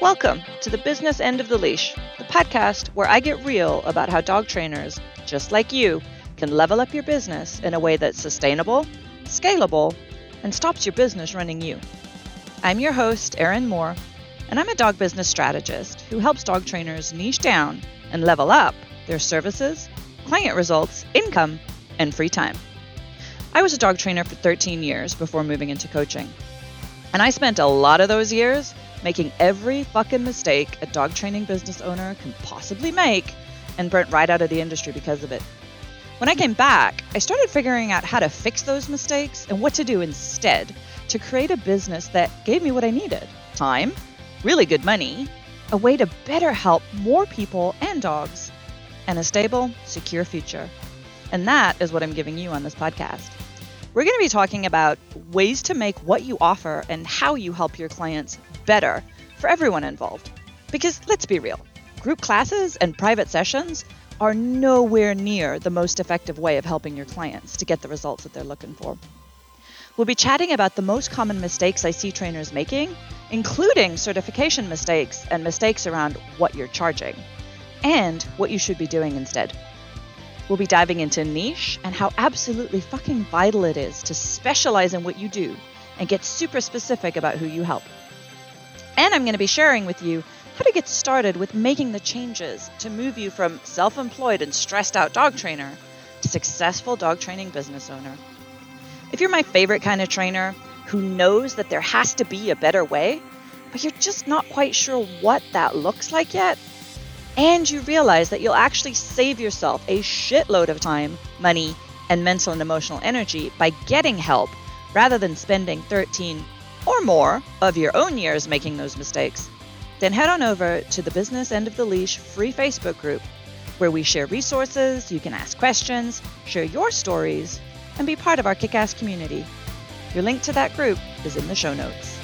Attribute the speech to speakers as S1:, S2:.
S1: Welcome to the Business End of the Leash, the podcast where I get real about how dog trainers, just like you, can level up your business in a way that's sustainable, scalable, and stops your business running you. I'm your host, Erin Moore, and I'm a dog business strategist who helps dog trainers niche down and level up their services, client results, income, and free time. I was a dog trainer for 13 years before moving into coaching. And I spent a lot of those years making every fucking mistake a dog training business owner can possibly make and burnt right out of the industry because of it. When I came back, I started figuring out how to fix those mistakes and what to do instead to create a business that gave me what I needed time, really good money, a way to better help more people and dogs, and a stable, secure future. And that is what I'm giving you on this podcast. We're going to be talking about ways to make what you offer and how you help your clients better for everyone involved. Because let's be real, group classes and private sessions are nowhere near the most effective way of helping your clients to get the results that they're looking for. We'll be chatting about the most common mistakes I see trainers making, including certification mistakes and mistakes around what you're charging, and what you should be doing instead. We'll be diving into niche and how absolutely fucking vital it is to specialize in what you do and get super specific about who you help. And I'm going to be sharing with you how to get started with making the changes to move you from self employed and stressed out dog trainer to successful dog training business owner. If you're my favorite kind of trainer who knows that there has to be a better way, but you're just not quite sure what that looks like yet, and you realize that you'll actually save yourself a shitload of time, money, and mental and emotional energy by getting help rather than spending 13 or more of your own years making those mistakes, then head on over to the Business End of the Leash free Facebook group where we share resources, you can ask questions, share your stories, and be part of our kick ass community. Your link to that group is in the show notes.